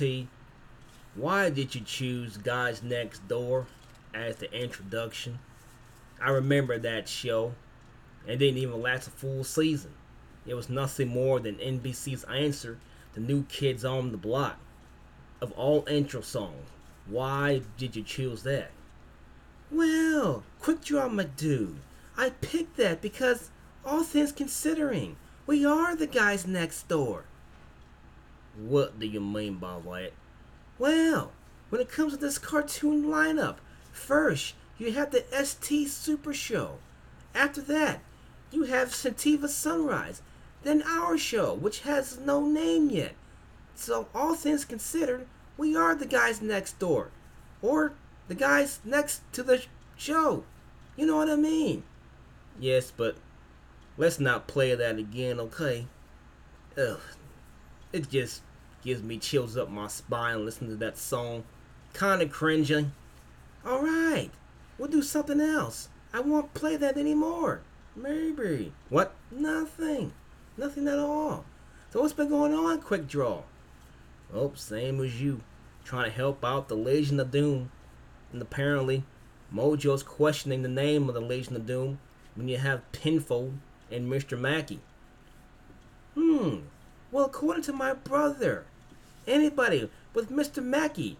Uh, why did you choose Guys Next Door as the introduction? I remember that show. It didn't even last a full season. It was nothing more than NBC's answer to New Kids on the Block. Of all intro songs, why did you choose that? Well, quick draw, my dude. I picked that because, all things considering, we are the guys next door. What do you mean by that? Well, when it comes to this cartoon lineup, first you have the ST Super Show. After that, you have Sativa Sunrise. Then our show, which has no name yet. So, all things considered, we are the guys next door. Or the guys next to the show. You know what I mean? Yes, but let's not play that again, okay? Ugh. It just gives me chills up my spine listening to that song. Kinda cringing. Alright, we'll do something else. I won't play that anymore. Maybe. What? Nothing. Nothing at all. So what's been going on, Quick Draw? Oh, same as you. Trying to help out the Legion of Doom. And apparently, Mojo's questioning the name of the Legion of Doom when you have Pinfold and Mr. Mackey. Hmm. Well, according to my brother, anybody with Mr. Mackey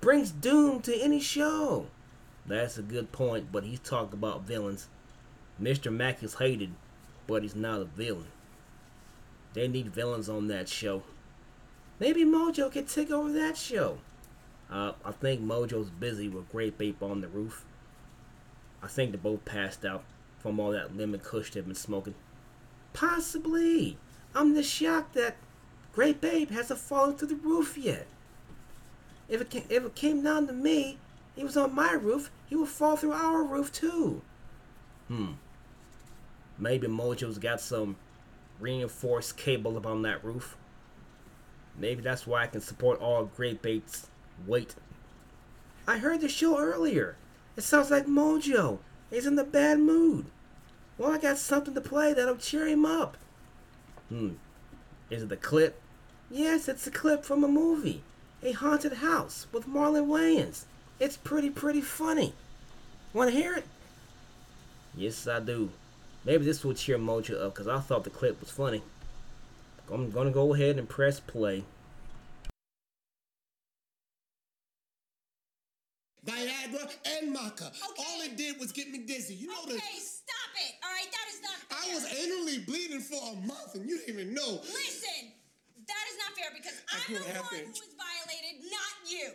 brings doom to any show. That's a good point, but he's talking about villains. Mr. Mackey's hated, but he's not a villain. They need villains on that show. Maybe Mojo could take over that show. Uh, I think Mojo's busy with Grape Ape on the roof. I think they both passed out from all that lemon kush they've been smoking. Possibly. I'm just shocked that Grape Ape hasn't fallen through the roof yet. If it, came, if it came down to me, he was on my roof, he would fall through our roof too. Hmm. Maybe Mojo's got some reinforced cable up on that roof. Maybe that's why I can support all Grape Ape's weight. I heard the show earlier. It sounds like Mojo is in a bad mood. Well, I got something to play that'll cheer him up. Hmm. Is it the clip? Yes, it's a clip from a movie. A Haunted House with Marlon Wayans. It's pretty, pretty funny. Want to hear it? Yes, I do. Maybe this will cheer Mojo up because I thought the clip was funny. I'm gonna go ahead and press play. Viagra and Maca. All it did was get me dizzy. You know Okay, the. It. All right, that is not fair. I was anally bleeding for a month and you didn't even know. Listen, that is not fair because That's I'm the one who was violated, not you.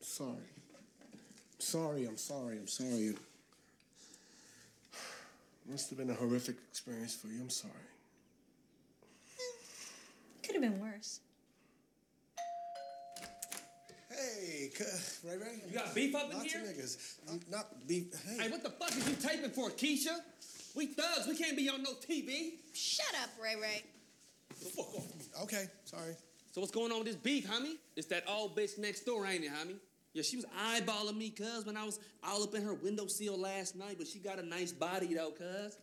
Sorry. Sorry, I'm sorry, I'm sorry. Must have been a horrific experience for you. I'm sorry. Could have been worse. Hey, c- Ray Ray. You got beef up in Lots here? of niggas. I'm not beef. Hey. Hey, what the fuck is you taping for, Keisha? We thugs. We can't be on no TV. Shut up, Ray Ray. Fuck off. Okay, sorry. So what's going on with this beef, homie? It's that old bitch next door, ain't it, homie? Yeah, she was eyeballing me, cuz, when I was all up in her windowsill last night, but she got a nice body, though, cuz.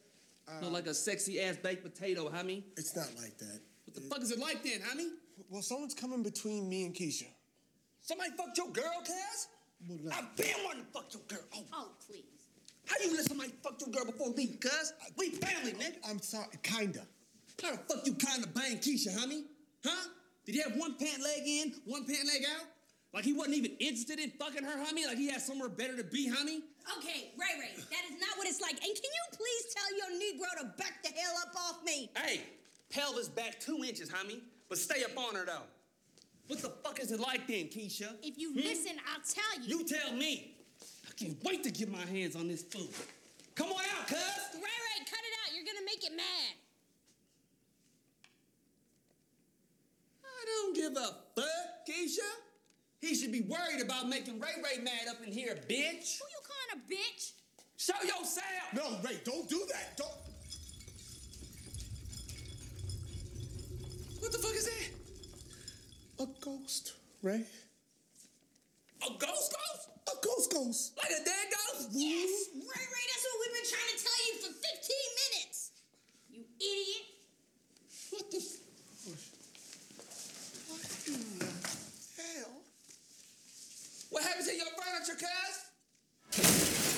Look uh, like a sexy ass baked potato, homie. It's not like that. What the fuck is it like then, homie? Well, someone's coming between me and Keisha. Somebody fucked your girl, Cass? Well. I've been wanting to fuck your girl. Oh, Oh, please. how you let somebody fuck your girl before me, cuz? We family, nigga. I'm sorry, kinda. How the fuck you kind of bang Keisha, homie? Huh? Did he have one pant leg in, one pant leg out? Like he wasn't even interested in fucking her, homie? Like he had somewhere better to be, homie? Okay, Ray Ray, that is not what it's like. And can you please tell your Negro to back the hell up off me? Hey, pelvis back two inches, homie. But stay up on her, though. What the fuck is it like then, Keisha? If you hmm? listen, I'll tell you. You tell me. I can't wait to get my hands on this food. Come on out, cuz. Ray Ray, cut it out. You're gonna make it mad. I don't give a fuck, Keisha. He should be worried about making Ray Ray mad up in here, bitch. Who you calling a bitch? Show yourself. No, Ray, don't do that. Don't. What the fuck is that? a ghost, right? A ghost ghost? A ghost ghost. Like a dead ghost? Yes! Right, right, that's what we've been trying to tell you for 15 minutes! You idiot! What the... What in the hell? What happened to your furniture, cuz?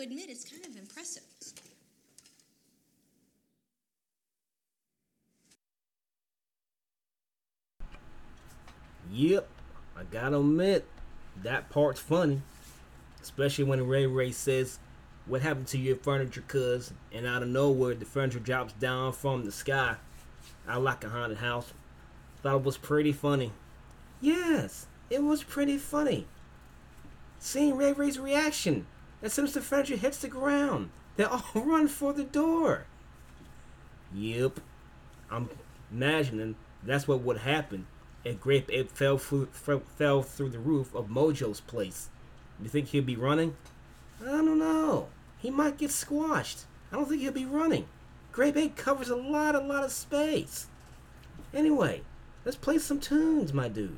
Admit it's kind of impressive. Yep, I gotta admit, that part's funny. Especially when Ray Ray says, What happened to your furniture, cuz? And out of nowhere, the furniture drops down from the sky. I like a haunted house. Thought it was pretty funny. Yes, it was pretty funny. Seeing Ray Ray's reaction as soon as the furniture hits the ground, they all run for the door. Yep, I'm imagining that's what would happen if Grape Ape fell through, fell, through the roof of Mojo's place. You think he'd be running? I don't know. He might get squashed. I don't think he'll be running. Grape Ape covers a lot, a lot of space. Anyway, let's play some tunes, my dude.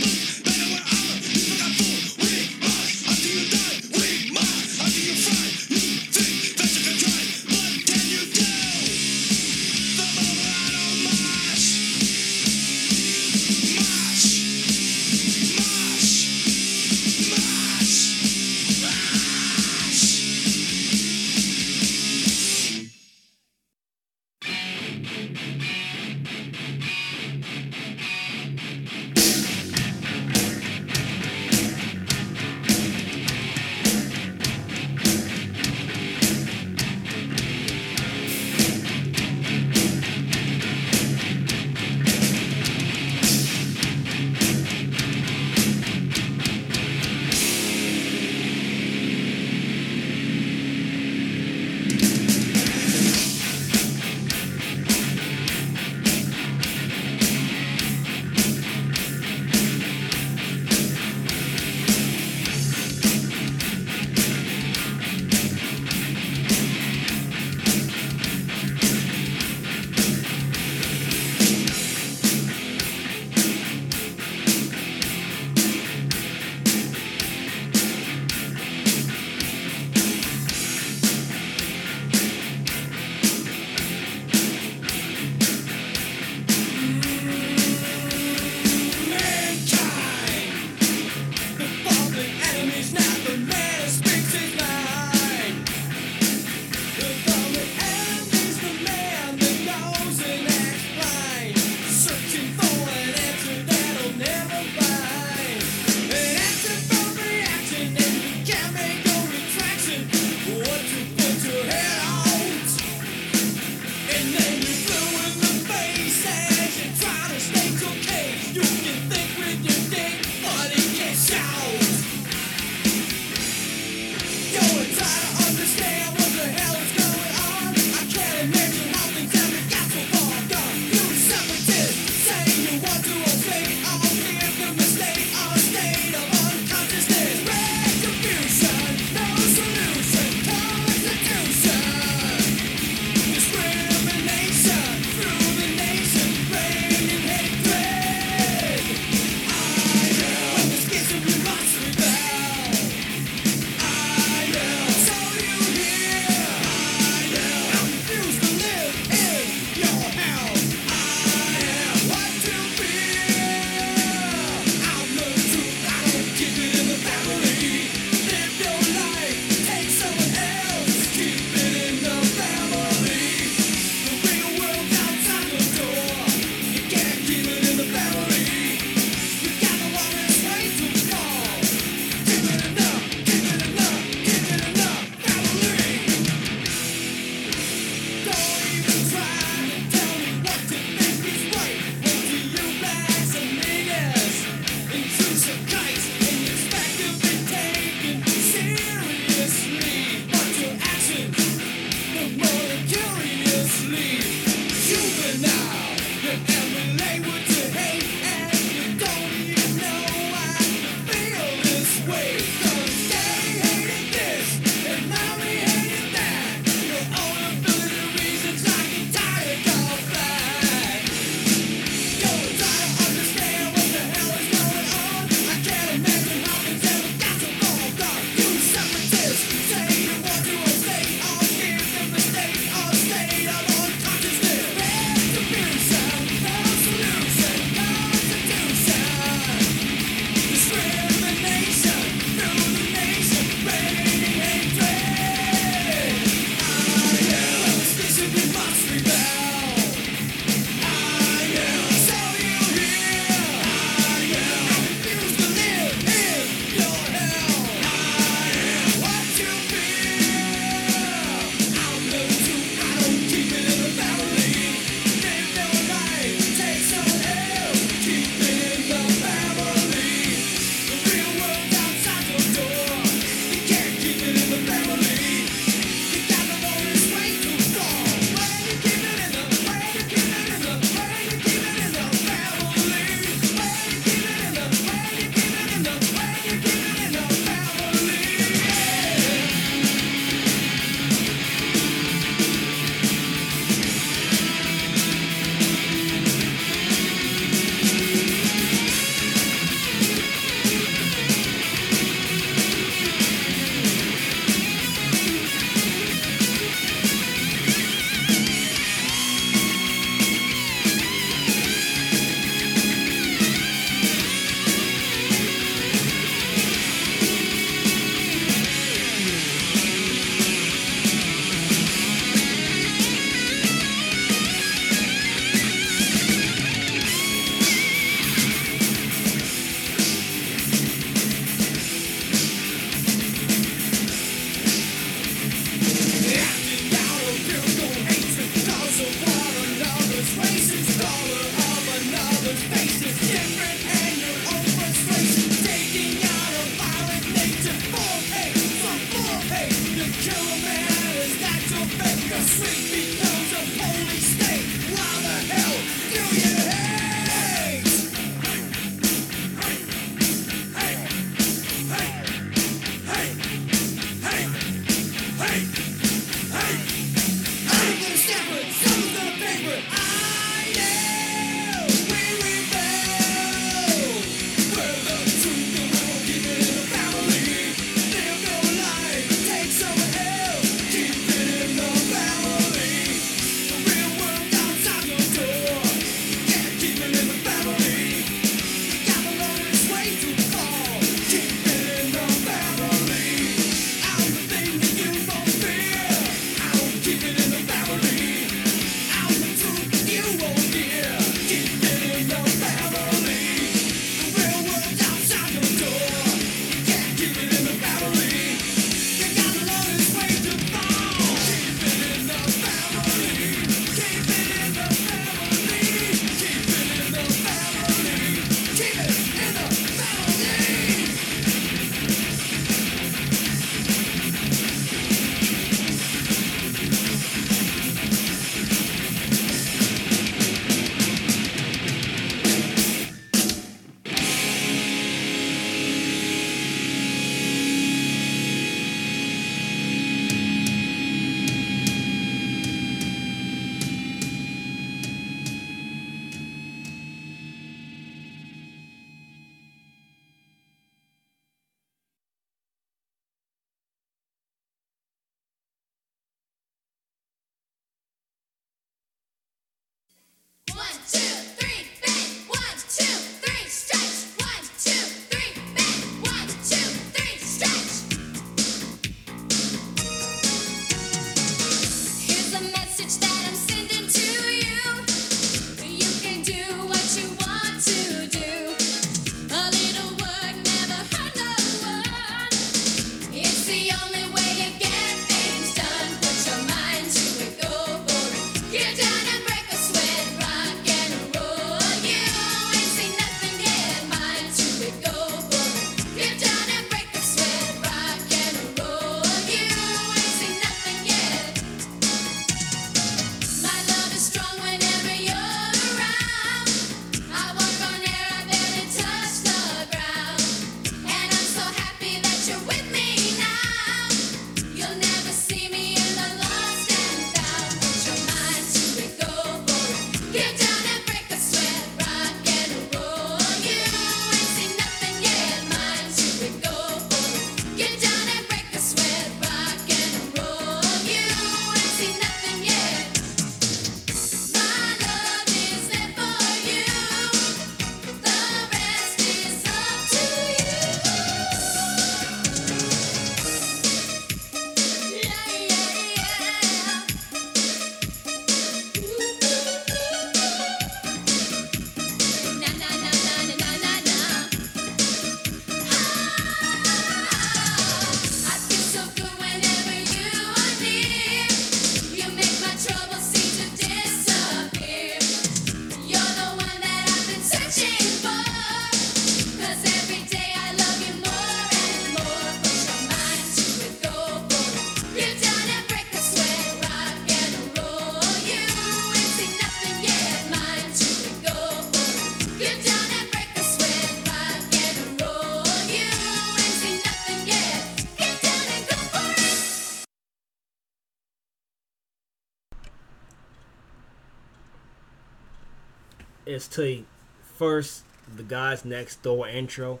Is to first the guys next door intro.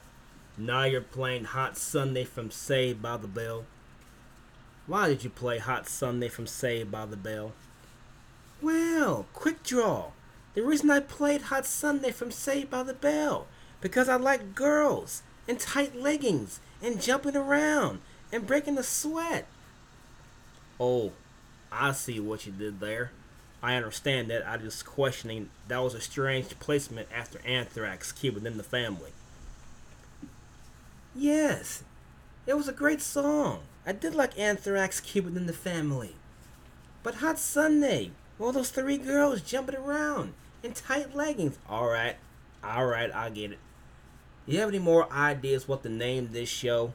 Now you're playing Hot Sundae from Saved by the Bell. Why did you play Hot Sundae from Saved by the Bell? Well, quick draw. The reason I played Hot Sundae from Saved by the Bell because I like girls and tight leggings and jumping around and breaking the sweat. Oh, I see what you did there. I understand that. I just questioning that was a strange placement after Anthrax Keep It in the Family. Yes, it was a great song. I did like Anthrax Keep It in the Family. But Hot Sundae, all those three girls jumping around in tight leggings. Alright, alright, I get it. You have any more ideas what to name this show?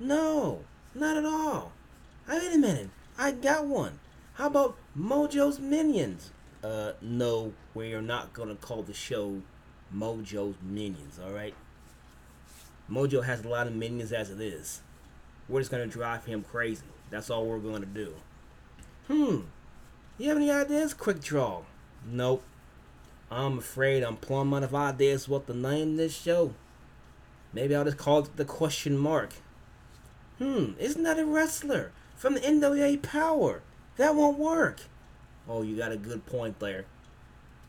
No, not at all. Wait a minute, I got one. How about Mojo's Minions? Uh, no, we're not gonna call the show Mojo's Minions, alright? Mojo has a lot of minions as it is. We're just gonna drive him crazy. That's all we're gonna do. Hmm. You have any ideas? Quick draw. Nope. I'm afraid I'm plumb out of ideas what to name this show. Maybe I'll just call it the question mark. Hmm, isn't that a wrestler from the NWA Power? That won't work. Oh, you got a good point there.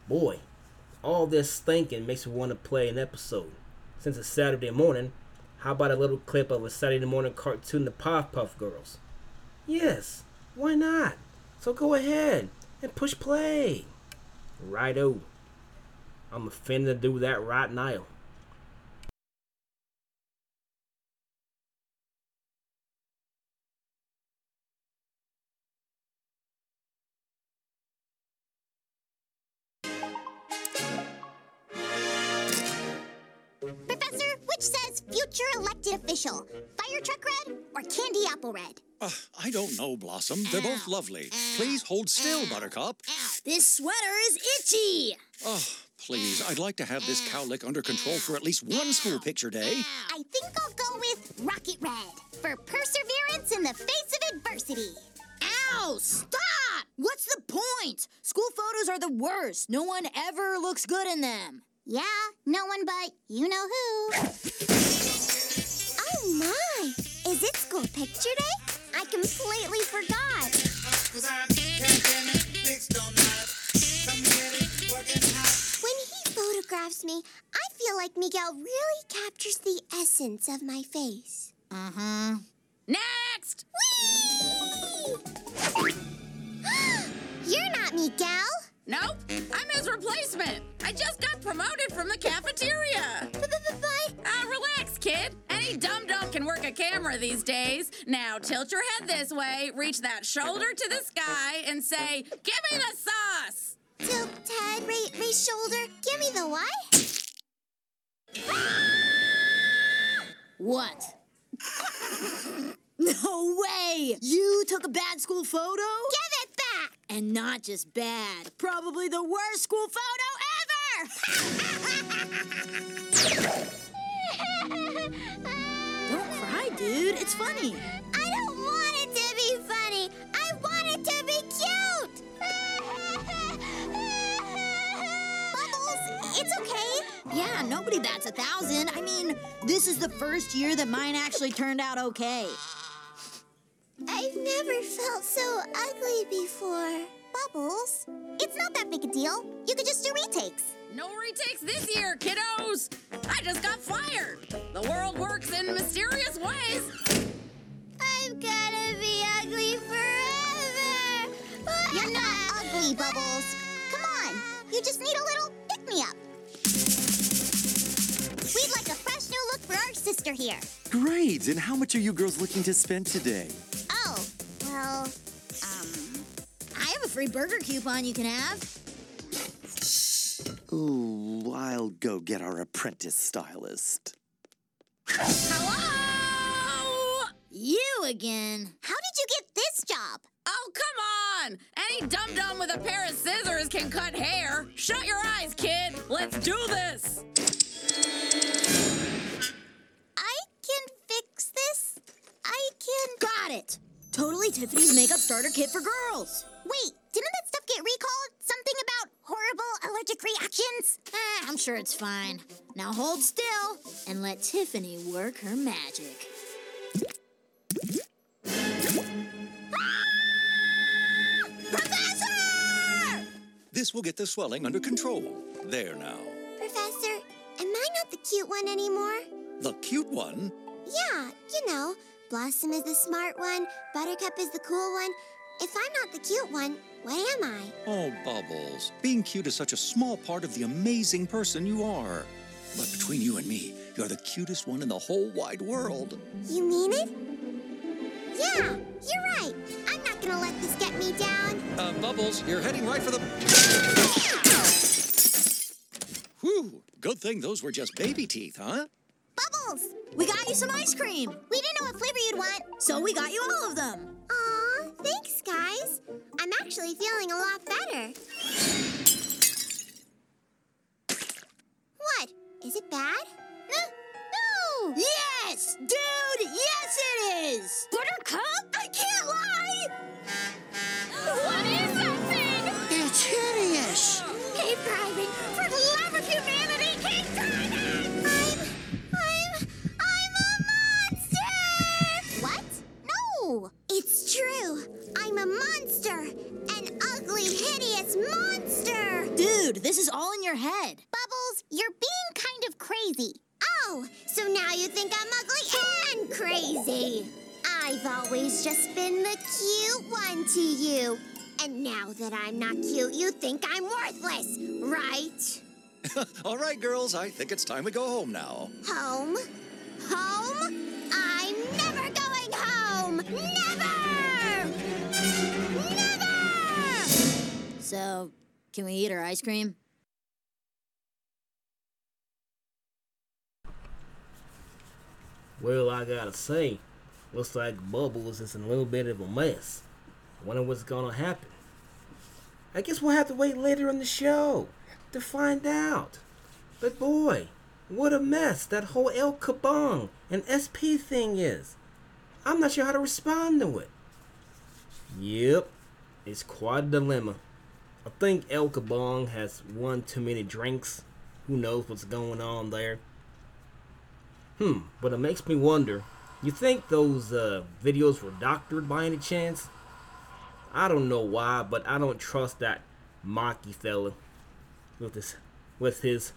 Boy, all this thinking makes me want to play an episode. Since it's Saturday morning, how about a little clip of a Saturday morning cartoon, The Puff Puff Girls? Yes, why not? So go ahead and push play. Righto. I'm offended to do that right now. Apple red? Uh, I don't know, Blossom. They're both lovely. Please hold still, Buttercup. This sweater is itchy. Oh, please. I'd like to have this cowlick under control for at least one school picture day. I think I'll go with rocket red for perseverance in the face of adversity. Ow! Stop! What's the point? School photos are the worst. No one ever looks good in them. Yeah, no one but you know who. Oh my! School picture day? I completely forgot. When he photographs me, I feel like Miguel really captures the essence of my face. Uh-huh. Next! Whee! You're not Miguel. Nope, I'm his replacement. I just got promoted from the cafeteria. Bye. Ah, relax, kid. Any dum dum can work a camera these days. Now tilt your head this way, reach that shoulder to the sky, and say, "Give me the sauce." Tilt head, raise, raise shoulder. Give me the what? What? no way! You took a bad school photo? Give it back. And not just bad, probably the worst school photo ever! Don't cry, dude. It's funny. I don't want it to be funny. I want it to be cute. Bubbles, it's okay. Yeah, nobody bats a thousand. I mean, this is the first year that mine actually turned out okay. I've never felt so ugly before. Bubbles, it's not that big a deal. You could just do retakes. No retakes this year, kiddos! I just got fired! The world works in mysterious ways! I'm gonna be ugly forever. You're not ugly, Bubbles. Come on, you just need a little pick me up. We'd like a fresh new look for our sister here. Great! And how much are you girls looking to spend today? Well, Um, I have a free burger coupon you can have. Ooh, I'll go get our apprentice stylist. Hello? You again? how did you get this job? Oh, come on! Any dum dum with a pair of scissors can cut hair. Shut your eyes, kid. Let's do this. I can fix this. I can. Got it. Totally Tiffany's makeup starter kit for girls. Wait, didn't that stuff get recalled? Something about horrible allergic reactions? seconds? Eh, I'm sure it's fine. Now hold still and let Tiffany work her magic. Professor! This will get the swelling under control. There now. Professor, am I not the cute one anymore? The cute one? Yeah, you know, Blossom is the smart one, Buttercup is the cool one. If I'm not the cute one, what am I? Oh, Bubbles. Being cute is such a small part of the amazing person you are. But between you and me, you're the cutest one in the whole wide world. You mean it? Yeah, you're right. I'm not gonna let this get me down. Uh, Bubbles, you're heading right for the. Whew. Good thing those were just baby teeth, huh? Bubbles! We got you some ice cream, We didn't know what flavor you'd want. so we got you all of them. Aw, thanks, guys. I'm actually feeling a lot better. What? Is it bad? No! Yes, dude, yes it is. Buttercup? I can't lie! What is that thing? It's hideous. Keep driving! Monster! Dude, this is all in your head. Bubbles, you're being kind of crazy. Oh, so now you think I'm ugly and crazy. I've always just been the cute one to you. And now that I'm not cute, you think I'm worthless, right? All right, girls, I think it's time we go home now. Home? Home? I'm never going home! Never! So, can we eat our ice cream? Well, I gotta say, looks like Bubbles is in a little bit of a mess. Wonder what's gonna happen. I guess we'll have to wait later in the show to find out. But boy, what a mess that whole El Kabong and SP thing is. I'm not sure how to respond to it. Yep, it's quite a dilemma. I think El Kabong has one too many drinks. Who knows what's going on there? Hmm, but it makes me wonder. You think those uh, videos were doctored by any chance? I don't know why, but I don't trust that Maki fella with his, with his,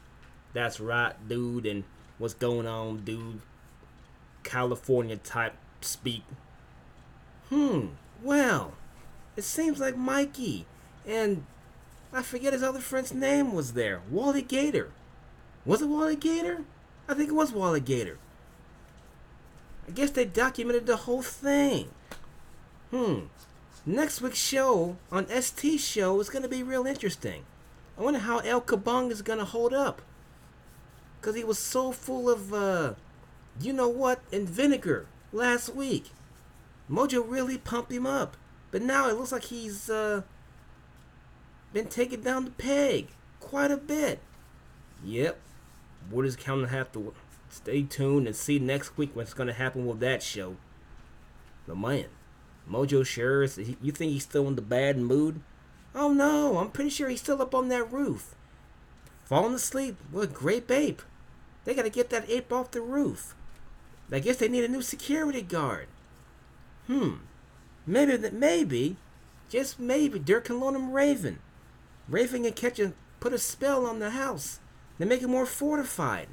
that's right, dude, and what's going on, dude, California type speak. Hmm. Well, it seems like Mikey and I forget his other friend's name was there. Wally Gator. Was it Wally Gator? I think it was Wally Gator. I guess they documented the whole thing. Hmm. Next week's show on ST show is gonna be real interesting. I wonder how El Kabong is gonna hold up. Cause he was so full of uh you know what and vinegar last week. Mojo really pumped him up. But now it looks like he's uh been taken down the peg quite a bit. Yep. We're just gonna have to stay tuned and see next week what's gonna happen with that show. The man, Mojo sure is. You think he's still in the bad mood? Oh no, I'm pretty sure he's still up on that roof, falling asleep with a grape ape. They gotta get that ape off the roof. I guess they need a new security guard. Hmm. Maybe that maybe, just maybe, Dirk can loan him Raven. Raven and and put a spell on the house to make it more fortified.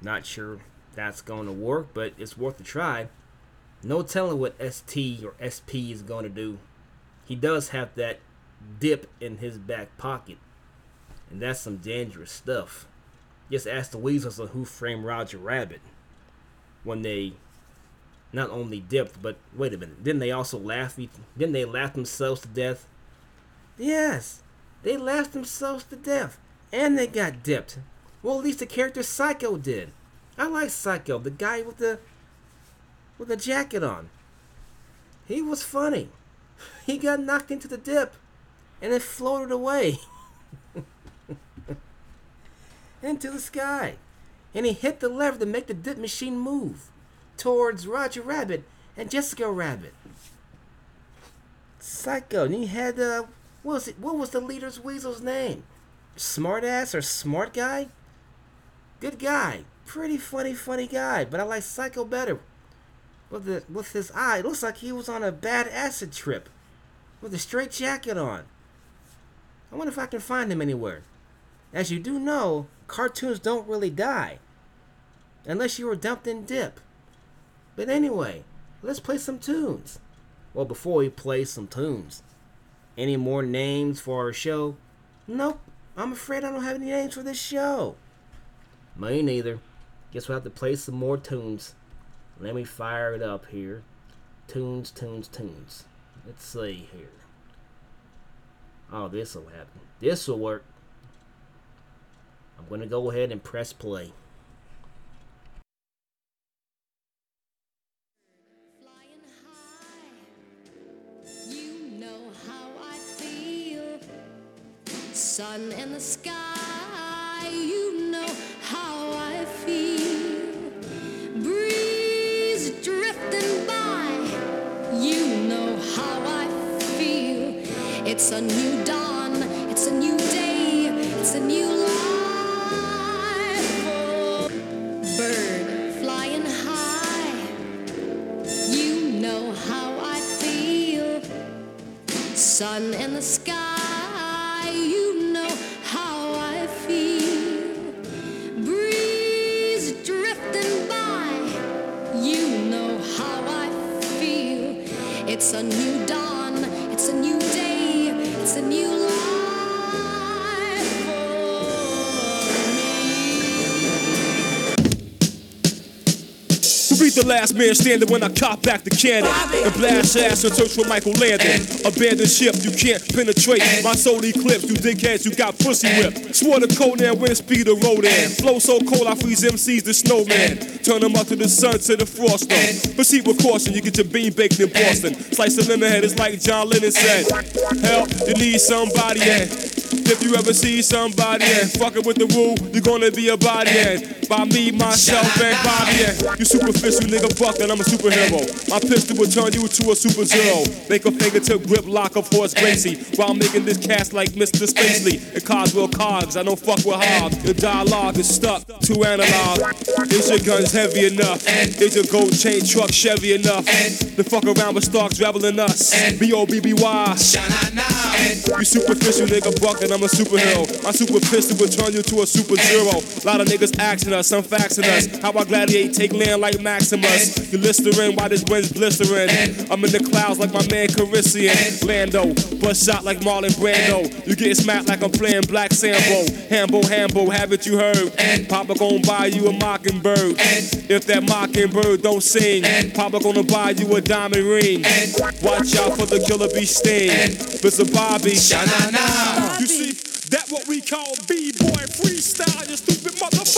Not sure that's going to work, but it's worth a try. No telling what ST or SP is going to do. He does have that dip in his back pocket, and that's some dangerous stuff. Just ask the Weasels on Who Framed Roger Rabbit when they not only dipped, but wait a minute, didn't they also laugh? Didn't they laugh themselves to death? Yes, they laughed themselves to death, and they got dipped. Well, at least the character Psycho did. I like Psycho, the guy with the with the jacket on. He was funny. He got knocked into the dip, and it floated away into the sky, and he hit the lever to make the dip machine move towards Roger Rabbit and Jessica Rabbit. Psycho, and he had uh, What was it? What was the leader's weasel's name? Smartass or smart guy? Good guy, pretty funny, funny guy. But I like Psycho better. With the with his eye, it looks like he was on a bad acid trip, with a straight jacket on. I wonder if I can find him anywhere. As you do know, cartoons don't really die. Unless you were dumped in dip. But anyway, let's play some tunes. Well, before we play some tunes, any more names for our show? Nope, I'm afraid I don't have any names for this show. Me neither. Guess we'll have to play some more tunes. Let me fire it up here. Tunes, tunes, tunes. Let's see here. Oh, this will happen. This will work. I'm going to go ahead and press play. Sun in the sky, you know how I feel. Breeze drifting by, you know how I feel. It's a new dawn, it's a new day, it's a new life. Oh, bird flying high, you know how I feel. Sun in the sky, a new dawn, last man standing when I cop back the cannon and blast ass in search for Michael Landon? Abandoned ship, you can't penetrate. My soul eclipse, you dickheads, you got pussy whipped. Swore to cold and wind speed of road in. Flow so cold, I freeze MCs the snowman. Turn them up to the sun, to the frost though. Proceed with caution, you get your bean baked in Boston. Slice of lemon head is like John Lennon said. Help, you need somebody, and if you ever see somebody and fucking with the woo, you're gonna be a body and by me, myself, and Bobby and you superficial nigga buck and I'm a superhero. My pistol will turn you to a super zero. Make a fingertip grip lock of horse Gracie while making this cast like Mr. Spacely and Cogswell Cogs. I don't fuck with hogs. Your dialogue is stuck to analog. Is your guns heavy enough? Is your gold chain truck Chevy enough? To fuck around with Starks reveling us. B O B B Y. You superficial nigga buck and I'm a superhero. My super pistol will turn you to a super zero. Lot of niggas asking us, some in us. How I gladiate, take land like Maximus. You listening while this wind's blistering. I'm in the clouds like my man Calrissian. Lando, bust shot like Marlon Brando. You get smacked like I'm playing Black Sambo. Hambo, Hambo, haven't you heard? Papa gon' buy you a mockingbird. If that mockingbird don't sing, Papa gonna buy you a diamond ring. Watch out for the killer bee sting. Mr. Bobby, you see, that what we call B-boy freestyle, you stupid motherfucker.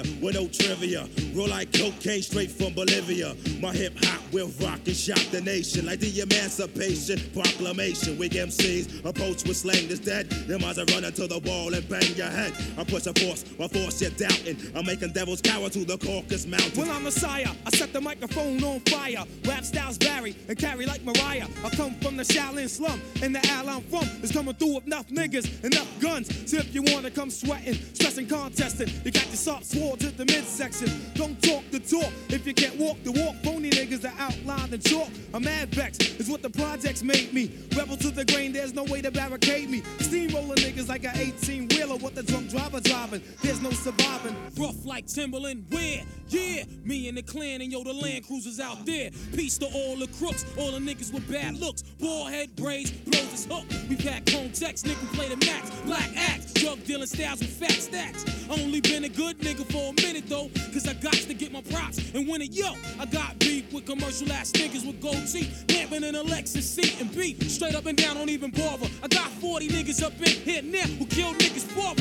I'ma give it to you with no trivia. Roll like cocaine straight from Bolivia. My hip hop will rock and shock the nation like the Emancipation Proclamation. Weak MCs approach with slang that's dead. Them eyes are running to the wall and bang your head. I push a force, my force you're doubting. I'm making devils cower to the Caucasus Mountain. Well, I'm a Messiah. I set the microphone on fire. Rap styles vary and carry like Mariah. I come from the Shaolin slum, and the al I'm from is coming through with enough niggas, and enough guns. So if you wanna come sweating, stressing, contesting, you got your soft sword to the midsection. Don't talk the talk if you can't walk the walk. Phony niggas that outline the chalk. A mad vex is what the projects made me. Rebel to the grain, there's no way to barricade me. Steamroller niggas like an 18 wheeler with the drunk driver driving. There's no surviving. Rough like Timberland, where? Yeah, me and the clan and yo, the Land Cruisers out there. Peace to all the crooks, all the niggas with bad looks. Ball head braids, blows his hook. We pack home nigga play the max. Black axe, drug dealing styles with fat stacks. Only been a good nigga for a minute though, cause I got to get my props and win it. Yo, I got beef with commercial ass niggas with gold teeth, lamping in a Lexus seat and beat. Straight up and down, don't even bother. I got 40 niggas up in here now who killed niggas for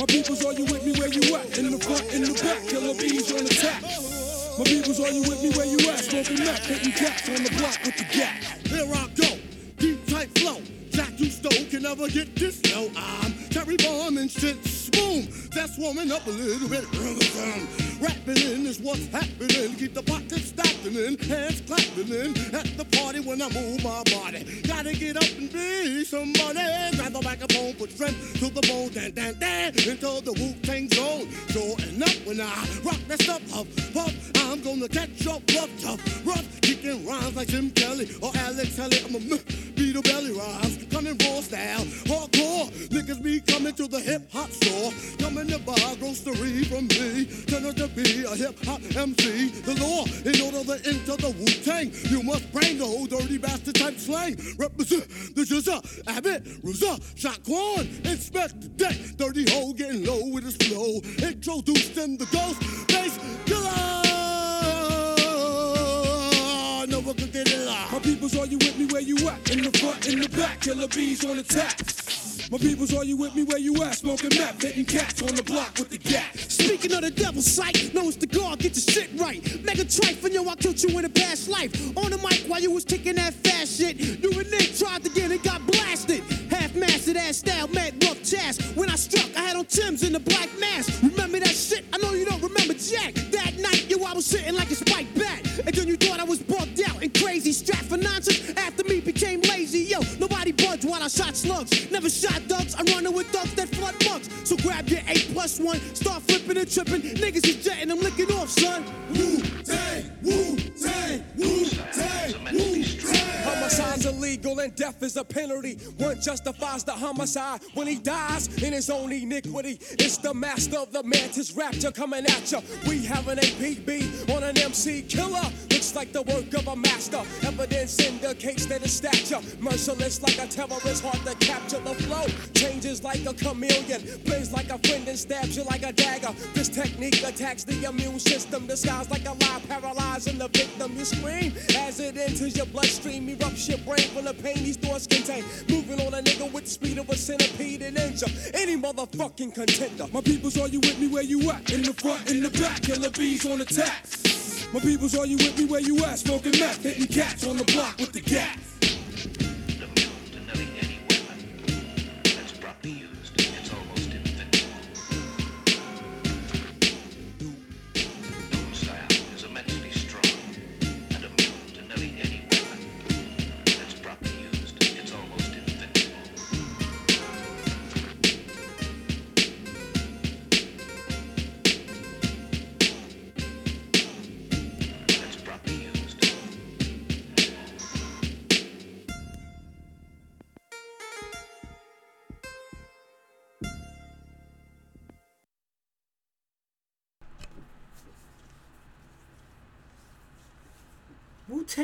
My peoples, are you with me where you at? In the front, in the back, killer bees on attack. My peoples, are you with me where you at? Smoking meth, hitting cats on the block with the gap. Here I go, deep tight flow. Jack you stole can never get this low. I'm Terry Bomb and shit. Boom, that's warming up a little bit. Rapping in is what's happening. Keep the pockets stacking in, hands clapping in. At the party when I move my body. Gotta get up and be somebody. Grab the microphone, put strength to the bone. Dan, dan, dan, into the Wu Tang zone. Sure enough, when I rock that stuff up, puff, I'm gonna catch up rough, tough, rough. Kicking rhymes like Jim Kelly or Alex Kelly. I'm a beat a belly rhymes. Coming raw style, hardcore. Niggas be coming to the hip hop store. Coming to buy grocery from me. Turn out to be a hip hop MC. The law, in order to enter the Wu Tang, you must bring the whole dirty bastard type slang. Represent the Jizza, Abbott, Ruza, Shaquan, inspect the deck. Dirty hole getting low with his flow. Introduced in the ghost bass killer. No one can get it live. My peoples, are you with me where you at? In the front, in the back, killer bees on attack. My peoples, are you with me where you at? Smoking meth, hitting cats on the block with the gap. Speaking of the devil's sight, knows the guard, get your shit right. Mega trife, and yo, I killed you in a past life. On the mic while you was kicking that fast shit. You and Nick tried to get it, got blasted. Half mastered ass style, mad rough chast. When I struck, I had on Tim's in the black mask. Remember that shit? I know you don't remember Jack. That night, yo, I was sitting like a spiked bat. And then you thought I was bugged out and crazy. Strapped for nonsense I shot slugs. Never shot ducks, I'm running with ducks that flood mugs. So grab your 8 plus 1, start flipping and tripping. Niggas is jetting, I'm licking off, son. And death is a penalty. One justifies the homicide when he dies in his own iniquity. It's the master of the mantis rapture coming at ya. We have an APB on an MC killer. Looks like the work of a master. Evidence indicates that his stature merciless like a terrorist, hard to capture the flow. Changes like a chameleon, plays like a friend and stabs you like a dagger. This technique attacks the immune system, disguised like a lie, paralyzing the victim. You scream as it enters your bloodstream, erupts your brain from the pain these thoughts contain. Moving on a nigga with the speed of a centipede and injure any motherfucking contender. My peoples, are you with me where you at? In the front, in the back, killer bees on attack. My peoples, are you with me where you at? Smoking meth, hitting cats on the block with the gap.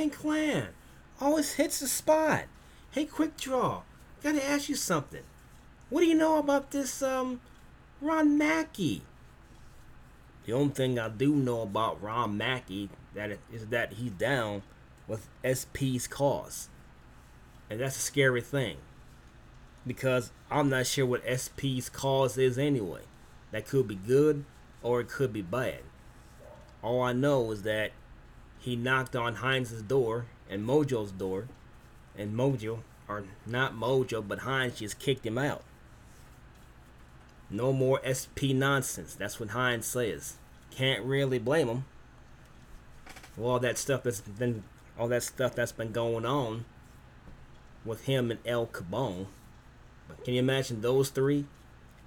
Clan always hits the spot. Hey, quick draw. Gotta ask you something. What do you know about this, um, Ron Mackey? The only thing I do know about Ron Mackey that is that he's down with SP's cause, and that's a scary thing. Because I'm not sure what SP's cause is anyway. That could be good or it could be bad. All I know is that he knocked on Heinz's door and Mojo's door, and Mojo, or not Mojo, but Heinz just kicked him out. No more SP nonsense. That's what Heinz says. Can't really blame him. All that stuff that's been, all that stuff that's been going on with him and El Cabone. But can you imagine those three?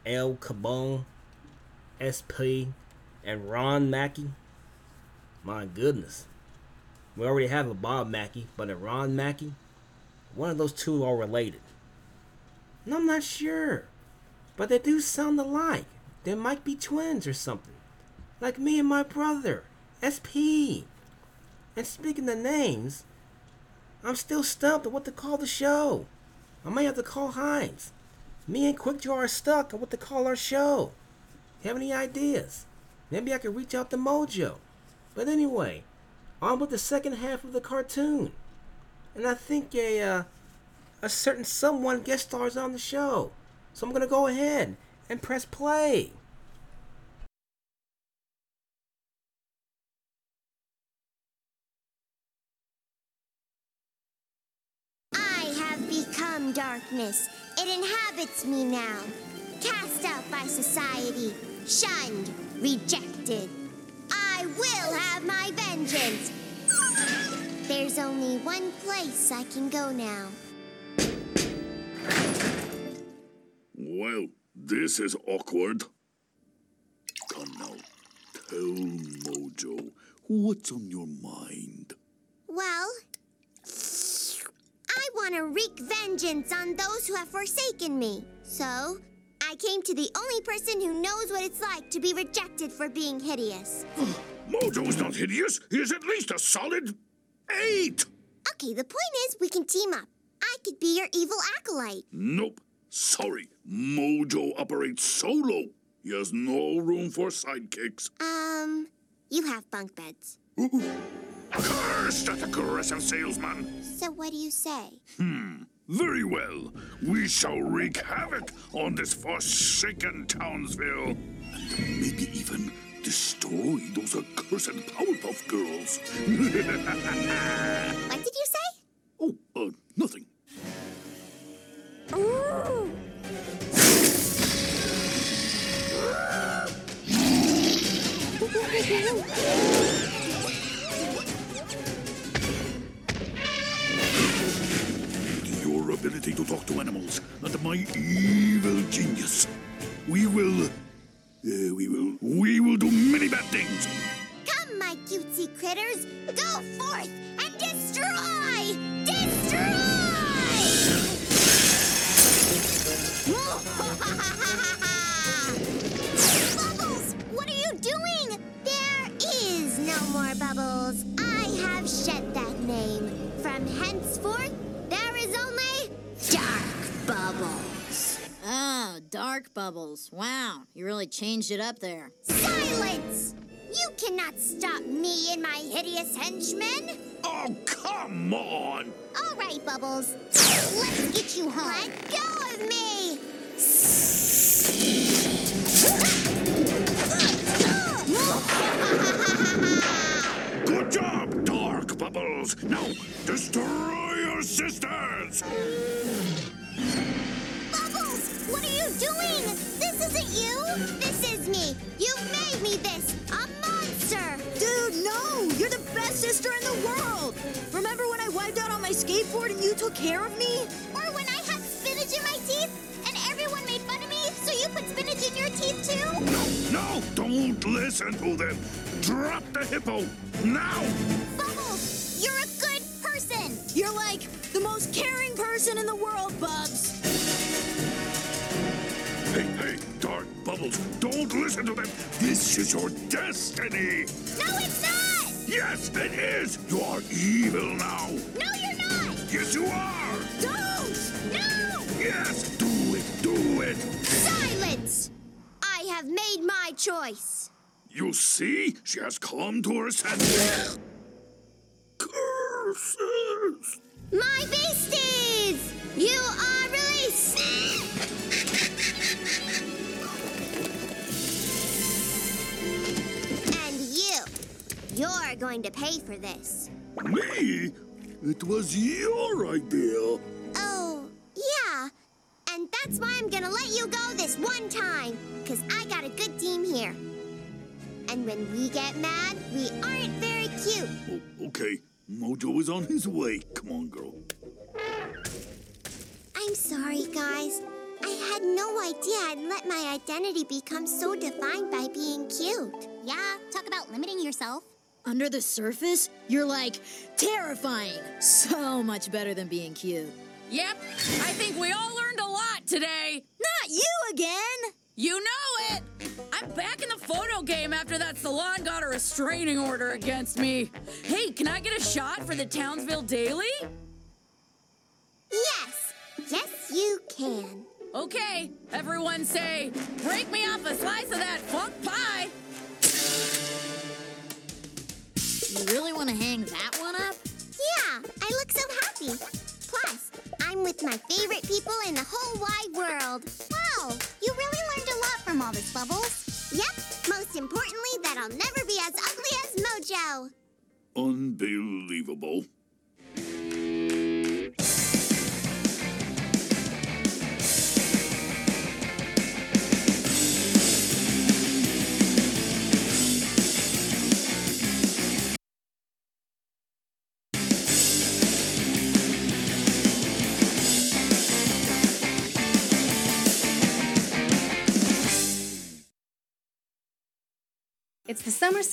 El Cabone, SP, and Ron Mackey? My goodness. We already have a Bob Mackey, but a Ron Mackey? One of those two are related. And I'm not sure. But they do sound alike. They might be twins or something. Like me and my brother, SP. And speaking of names, I'm still stumped on what to call the show. I may have to call Heinz. Me and Quick Draw are stuck on what to call our show. Have any ideas? Maybe I could reach out to Mojo. But anyway, on with the second half of the cartoon. And I think a uh, a certain someone guest stars on the show. So I'm gonna go ahead and press play. I have become darkness. It inhabits me now. Cast out by society, shunned, rejected. I will have my vengeance. There's only one place I can go now. Well, this is awkward. Come now, tell Mojo what's on your mind. Well, I want to wreak vengeance on those who have forsaken me. So, I came to the only person who knows what it's like to be rejected for being hideous. Mojo is not hideous. He is at least a solid eight. Okay, the point is we can team up. I could be your evil acolyte. Nope. Sorry. Mojo operates solo. He has no room for sidekicks. Um, you have bunk beds. Curse that aggressive salesman. So what do you say? Hmm. Very well. We shall wreak havoc on this forsaken Townsville. And maybe even destroy those accursed Powerpuff Girls. What did you say? Oh, uh, nothing. Ooh. Your ability to talk to animals and my Come, my cutesy critters, go forth and destroy! Destroy! Bubbles, what are you doing? There is no more Bubbles. I have shed that name. From henceforth, there is only Dark Bubbles. Oh, dark bubbles. Wow, you really changed it up there. Silence! You cannot stop me and my hideous henchmen. Oh, come on! All right, Bubbles. Let's get you home. Let go of me! Good job, Dark Bubbles. Now, destroy your sisters. Bubbles, what are you doing? This isn't you. This is me. You've made me this. A monster. Dude, no! You're the best sister in the world! Remember when I wiped out on my skateboard and you took care of me? Or when I had spinach in my teeth and everyone made fun of me, so you put spinach in your teeth too? No, no, don't listen to them. Drop the hippo now. Bubbles, you're a good person. You're like the most caring person in the world, Bubs. Bubbles, don't listen to them. This is your destiny. No, it's not. Yes, it is. You are evil now. No, you're not. Yes, you are. Don't. No. Yes, do it, do it. Silence. I have made my choice. You see, she has come to her senses. Curses! My beasties! You are released! You're going to pay for this. Me? It was your idea. Oh, yeah. And that's why I'm gonna let you go this one time, because I got a good team here. And when we get mad, we aren't very cute. Oh, okay, Mojo is on his way. Come on, girl. I'm sorry, guys. I had no idea I'd let my identity become so defined by being cute. Yeah, talk about limiting yourself. Under the surface, you're like terrifying. So much better than being cute. Yep, I think we all learned a lot today. Not you again! You know it! I'm back in the photo game after that salon got a restraining order against me. Hey, can I get a shot for the Townsville Daily? Yes, yes, you can. Okay, everyone say, break me off a slice of that funk pie. You really want to hang that one up? Yeah, I look so happy. Plus, I'm with my favorite people in the whole wide world. Wow, you really learned a lot from all this, Bubbles.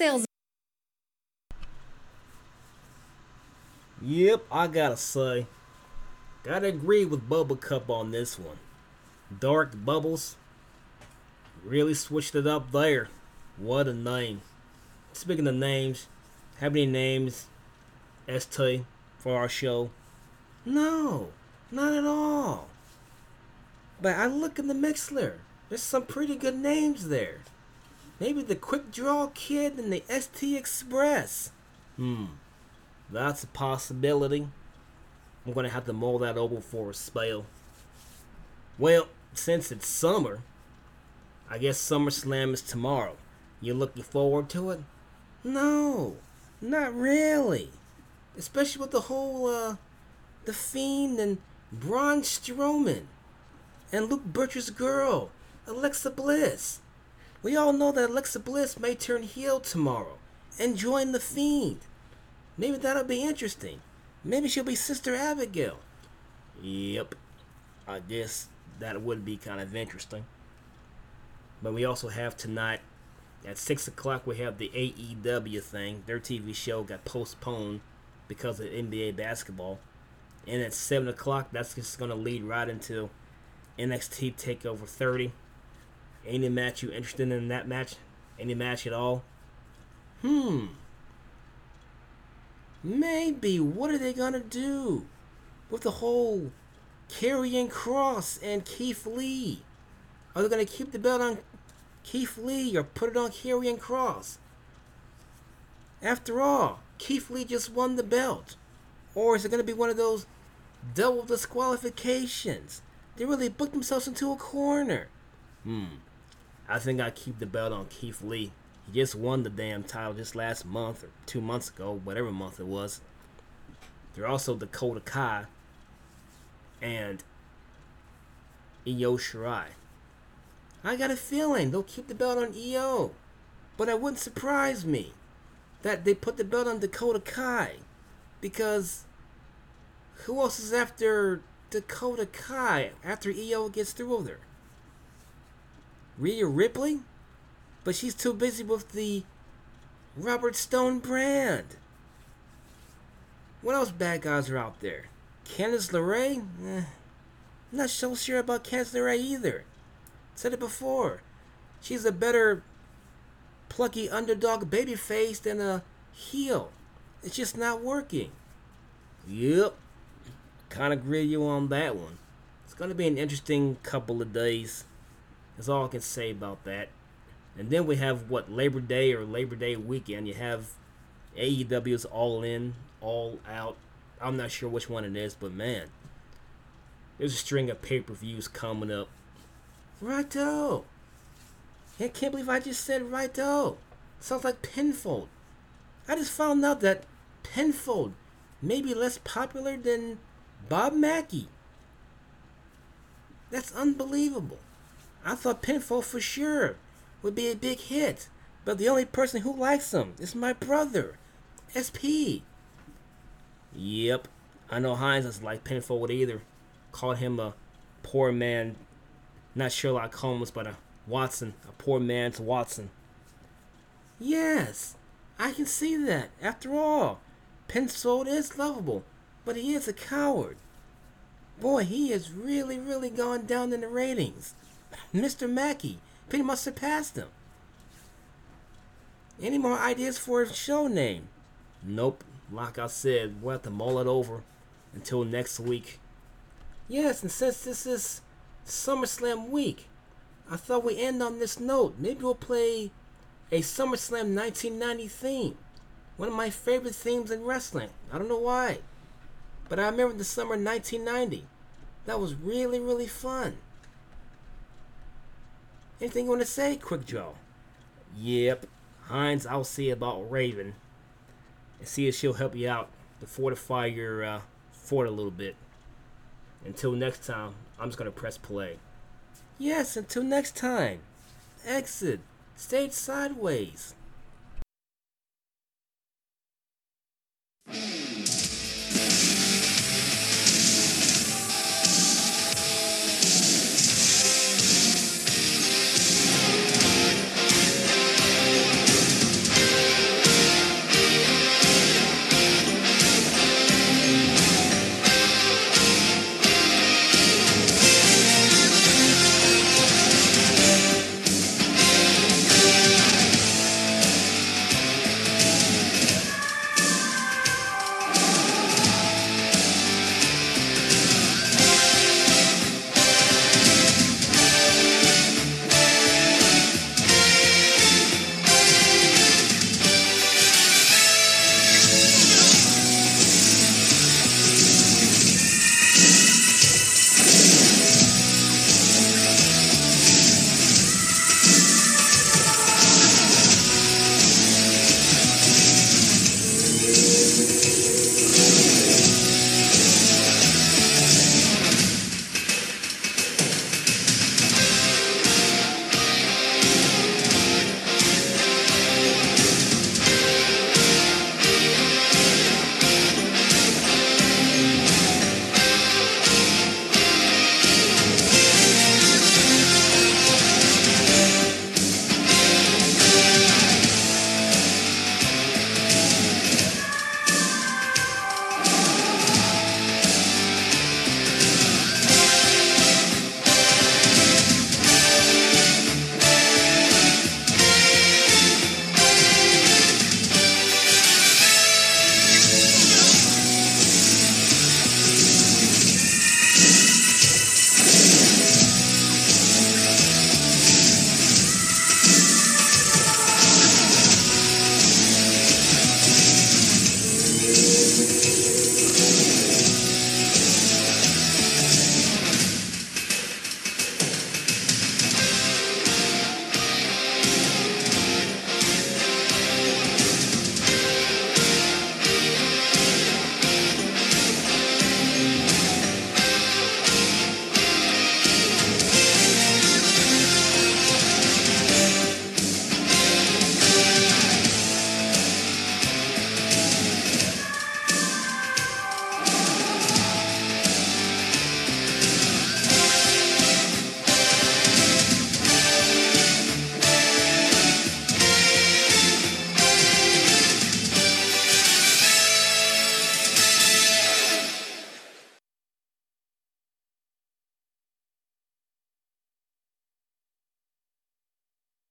Sales. Yep, I gotta say, gotta agree with Bubble Cup on this one. Dark Bubbles really switched it up there. What a name. Speaking of names, have any names, ST, for our show? No, not at all. But I look in the Mixler. There's some pretty good names there. Maybe the Quick Draw Kid and the ST Express. Hmm. That's a possibility. I'm gonna have to mull that over for a spell. Well, since it's summer, I guess SummerSlam is tomorrow. You looking forward to it? No, not really. Especially with the whole, uh, The Fiend and Braun Strowman. And Luke Butcher's girl, Alexa Bliss. We all know that Alexa Bliss may turn heel tomorrow and join The Fiend. Maybe that'll be interesting. Maybe she'll be Sister Abigail. Yep. I guess that would be kind of interesting. But we also have tonight at 6 o'clock, we have the AEW thing. Their TV show got postponed because of NBA basketball. And at 7 o'clock, that's just going to lead right into NXT TakeOver 30. Any match you interested in that match? Any match at all? Hmm. Maybe. What are they gonna do with the whole Karrion Kross and Keith Lee? Are they gonna keep the belt on Keith Lee or put it on Karrion Kross? After all, Keith Lee just won the belt. Or is it gonna be one of those double disqualifications? They really booked themselves into a corner. Hmm. I think I keep the belt on Keith Lee. He just won the damn title just last month or two months ago, whatever month it was. They're also Dakota Kai and Io Shirai. I got a feeling they'll keep the belt on Io, but it wouldn't surprise me that they put the belt on Dakota Kai because who else is after Dakota Kai after Io gets through with her? Rhea Ripley? But she's too busy with the Robert Stone brand. What else bad guys are out there? Candice LeRae? Eh, not so sure about Candice LeRae either. Said it before. She's a better plucky underdog babyface than a heel. It's just not working. Yep. Kind of grill you on that one. It's going to be an interesting couple of days. That's all I can say about that. And then we have what Labor Day or Labor Day weekend. You have AEW's All In, All Out. I'm not sure which one it is, but man, there's a string of pay per views coming up. Righto. I can't believe I just said righto. Sounds like Penfold. I just found out that Penfold may be less popular than Bob Mackey. That's unbelievable. I thought Penfold for sure would be a big hit, but the only person who likes him is my brother, SP. Yep, I know Hines doesn't like Penfold either. Called him a poor man Not Sherlock Holmes, but a Watson, a poor man's Watson. Yes, I can see that. After all, Penfold is lovable, but he is a coward. Boy, he has really, really gone down in the ratings. Mr. Mackey pretty much surpassed him. Any more ideas for a show name? Nope. Like I said, we'll have to mull it over until next week. Yes, and since this is SummerSlam week, I thought we end on this note. Maybe we'll play a SummerSlam 1990 theme. One of my favorite themes in wrestling. I don't know why. But I remember the summer 1990. That was really, really fun. Anything you want to say, Quick Joe? Yep. Hines, I'll see about Raven. And see if she'll help you out to fortify your uh, fort a little bit. Until next time, I'm just going to press play. Yes, until next time. Exit. Stage sideways.